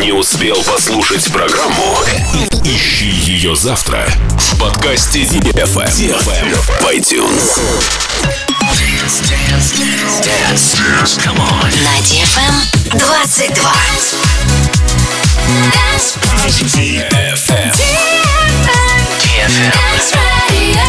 Не успел послушать программу? Ищи ее завтра в подкасте DFM в iTunes. На DFM 22. DFM. DFM. Dance Radio.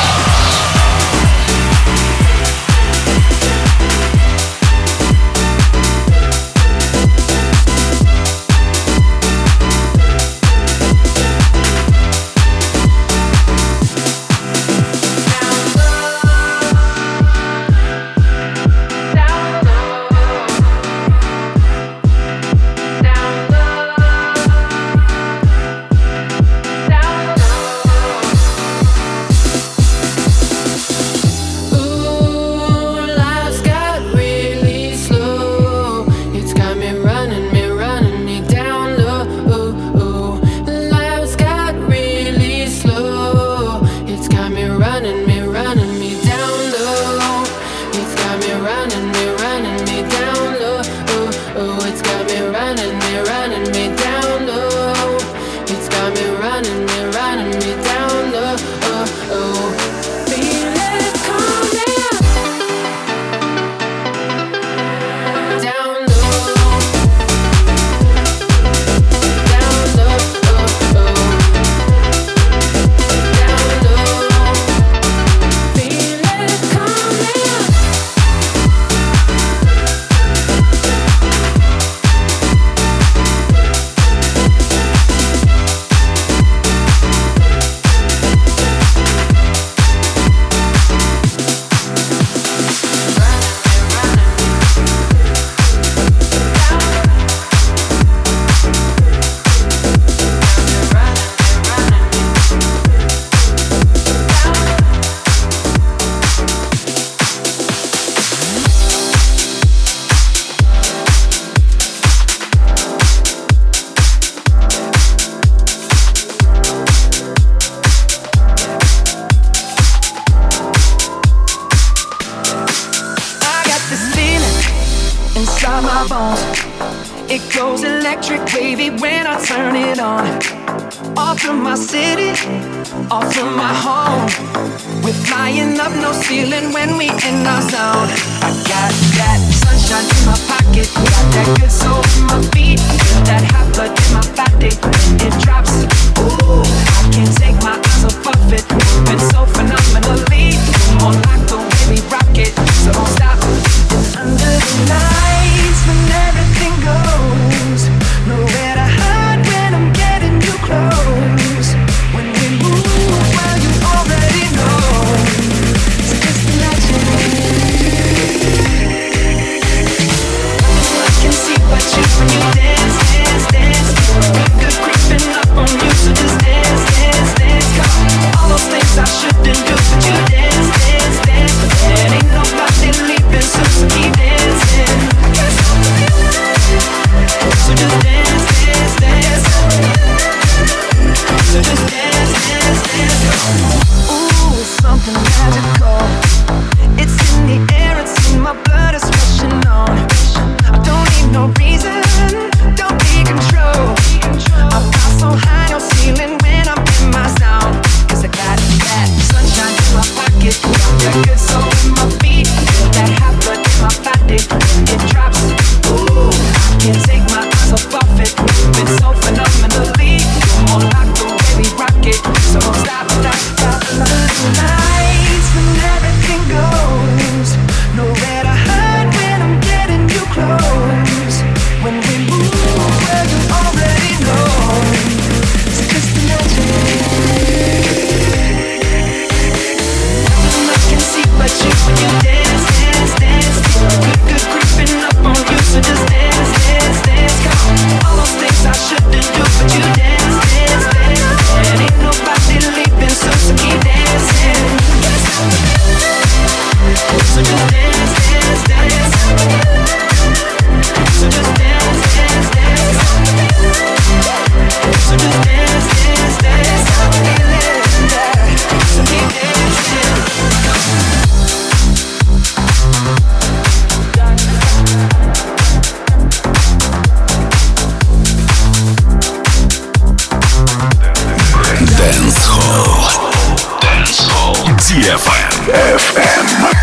DFM. FM.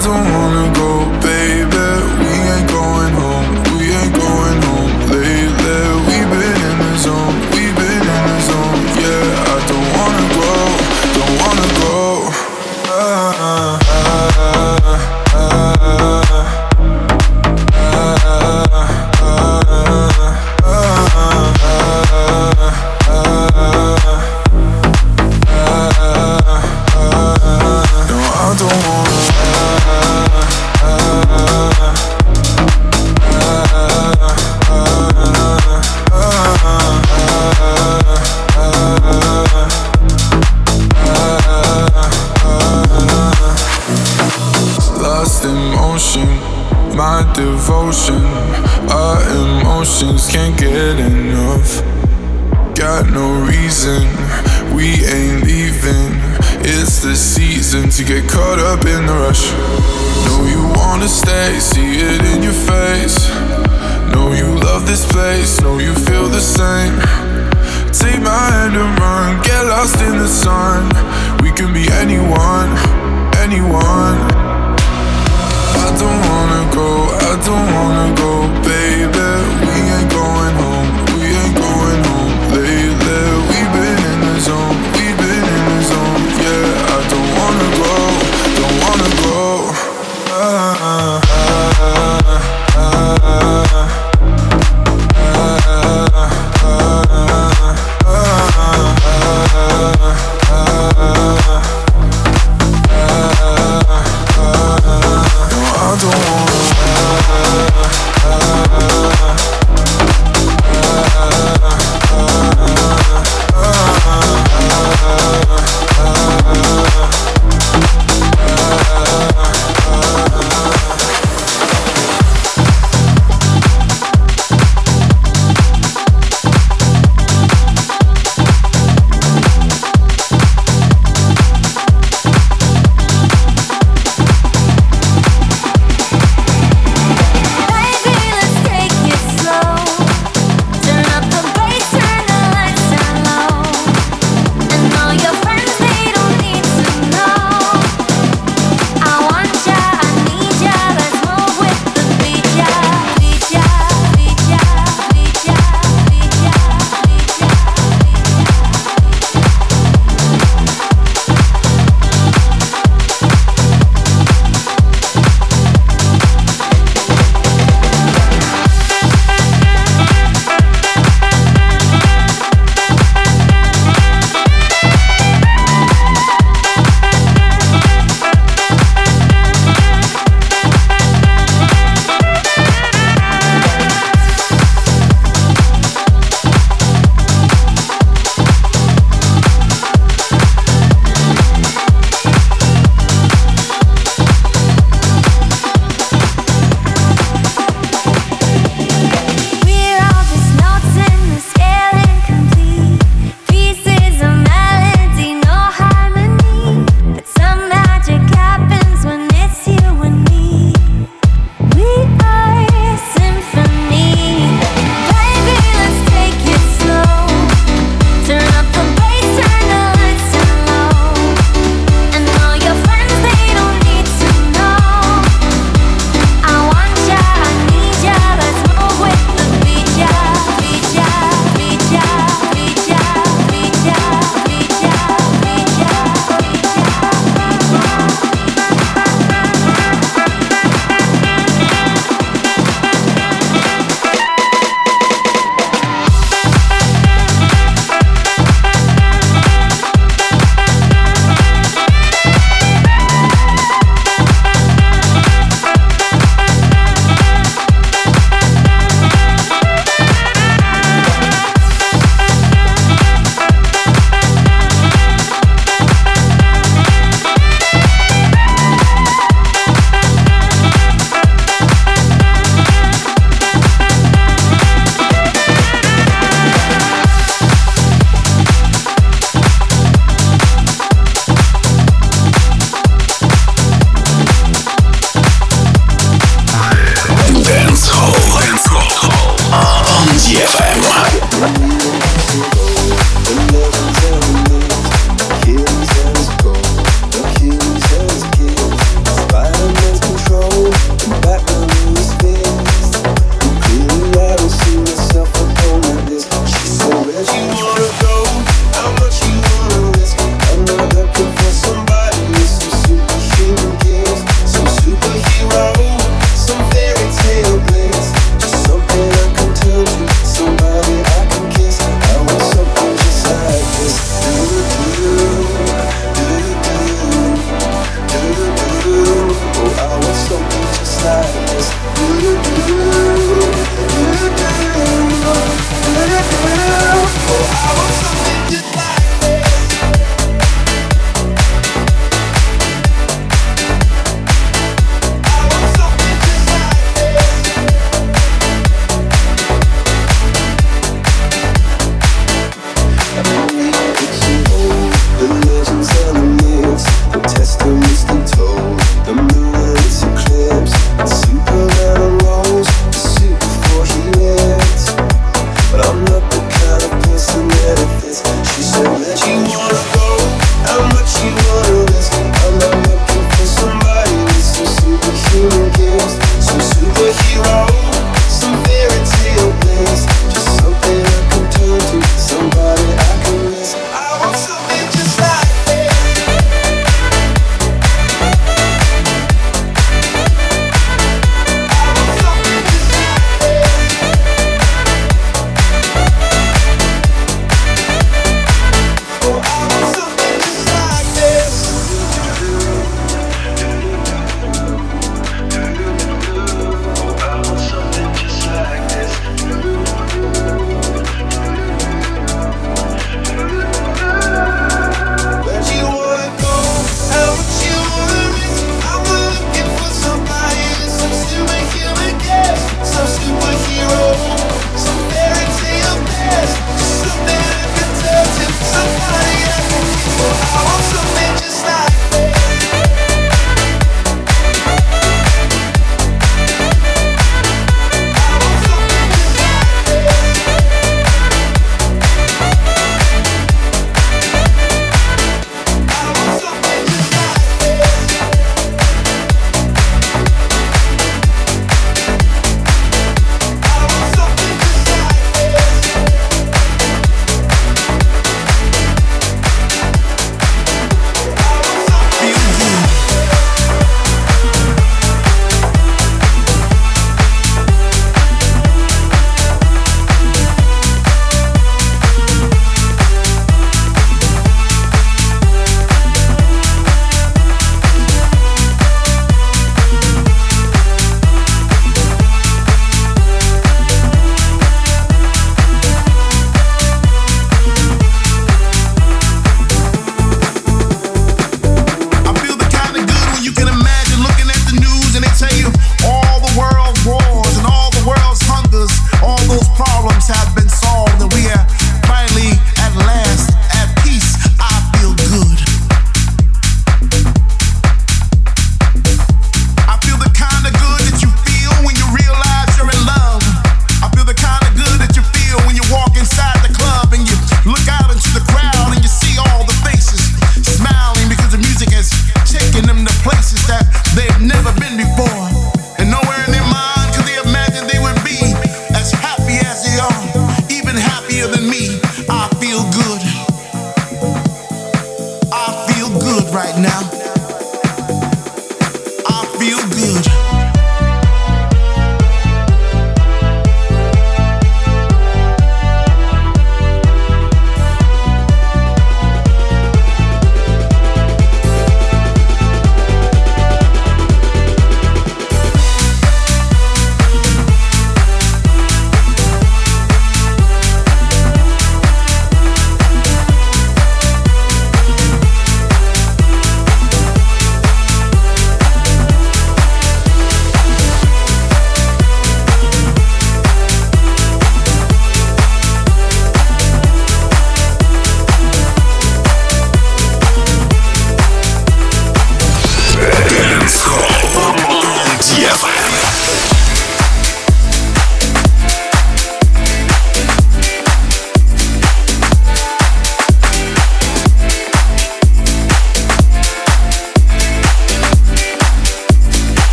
Don't wanna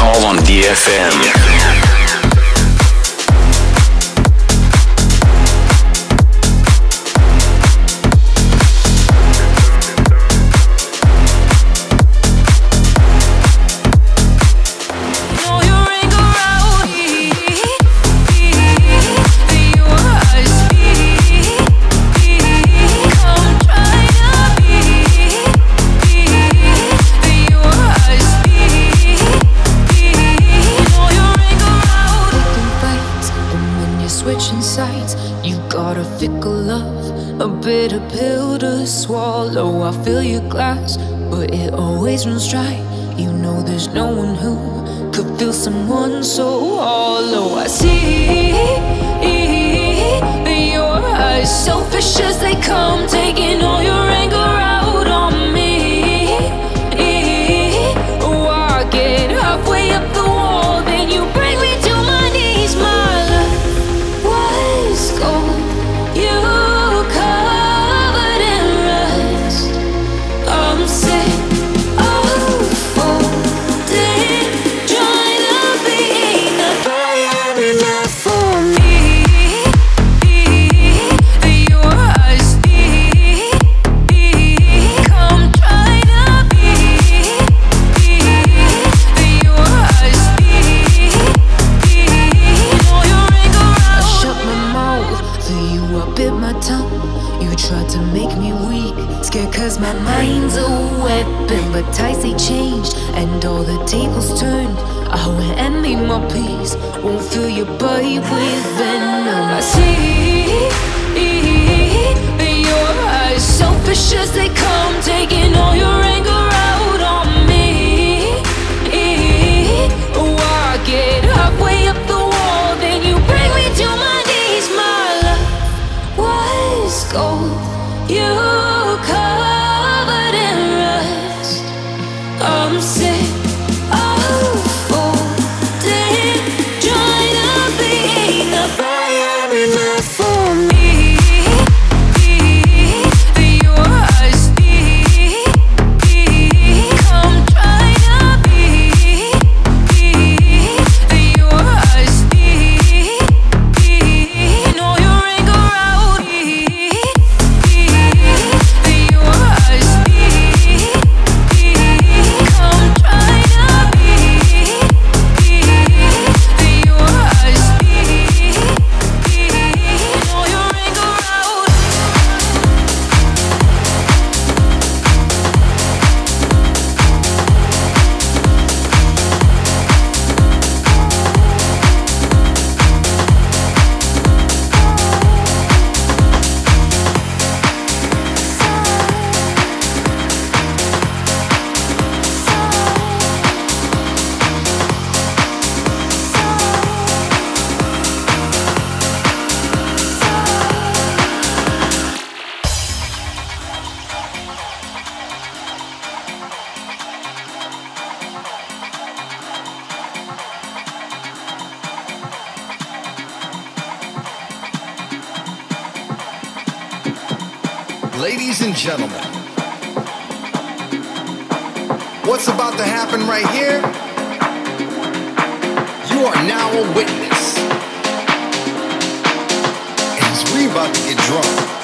Your eyes eyes will fill your body with venom. I see in your eyes, selfish as they come, taking all your anger. gentlemen, what's about to happen right here? You are now a witness. And we about to get drunk.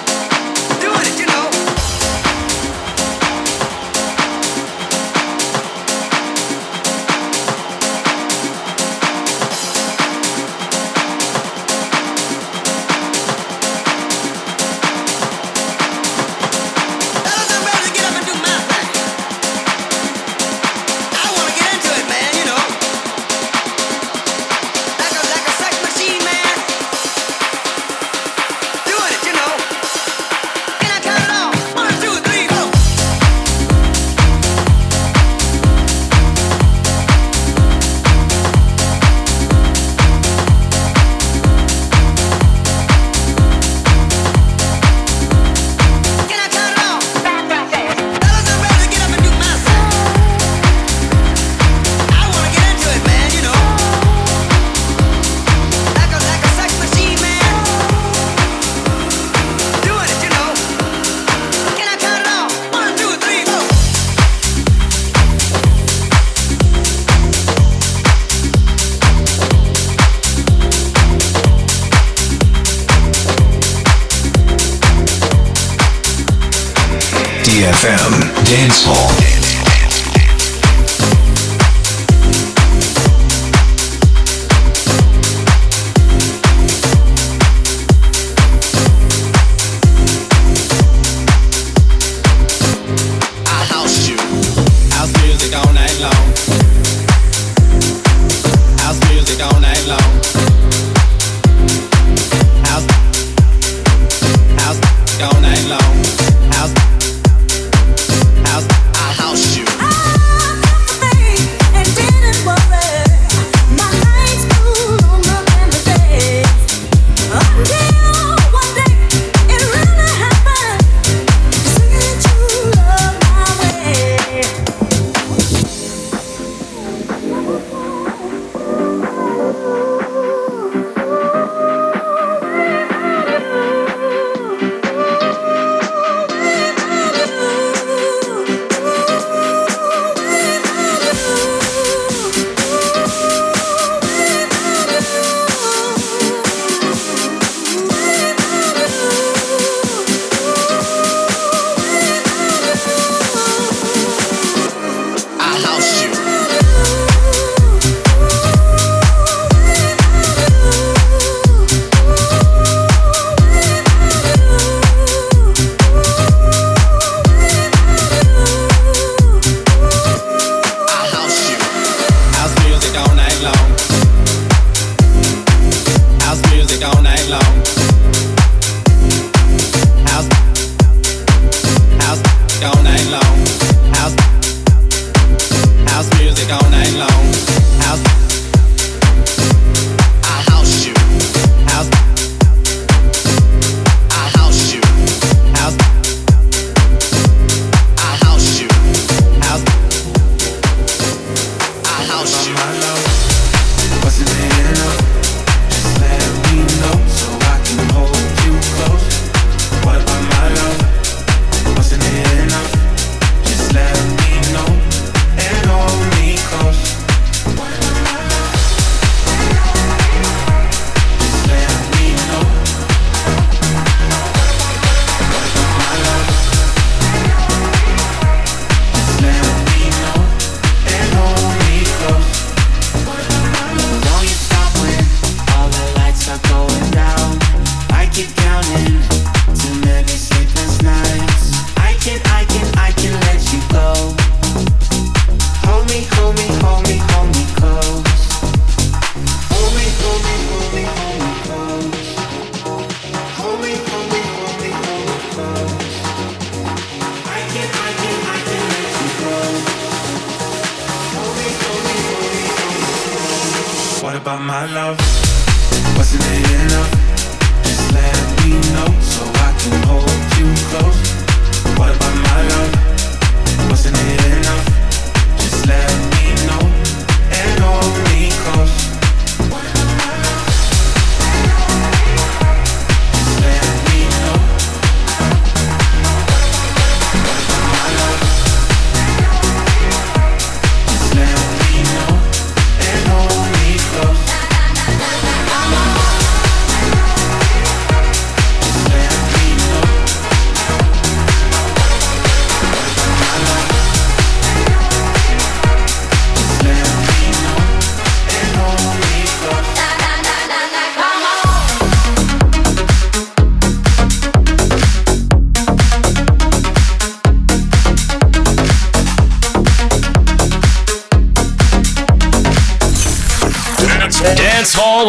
Cause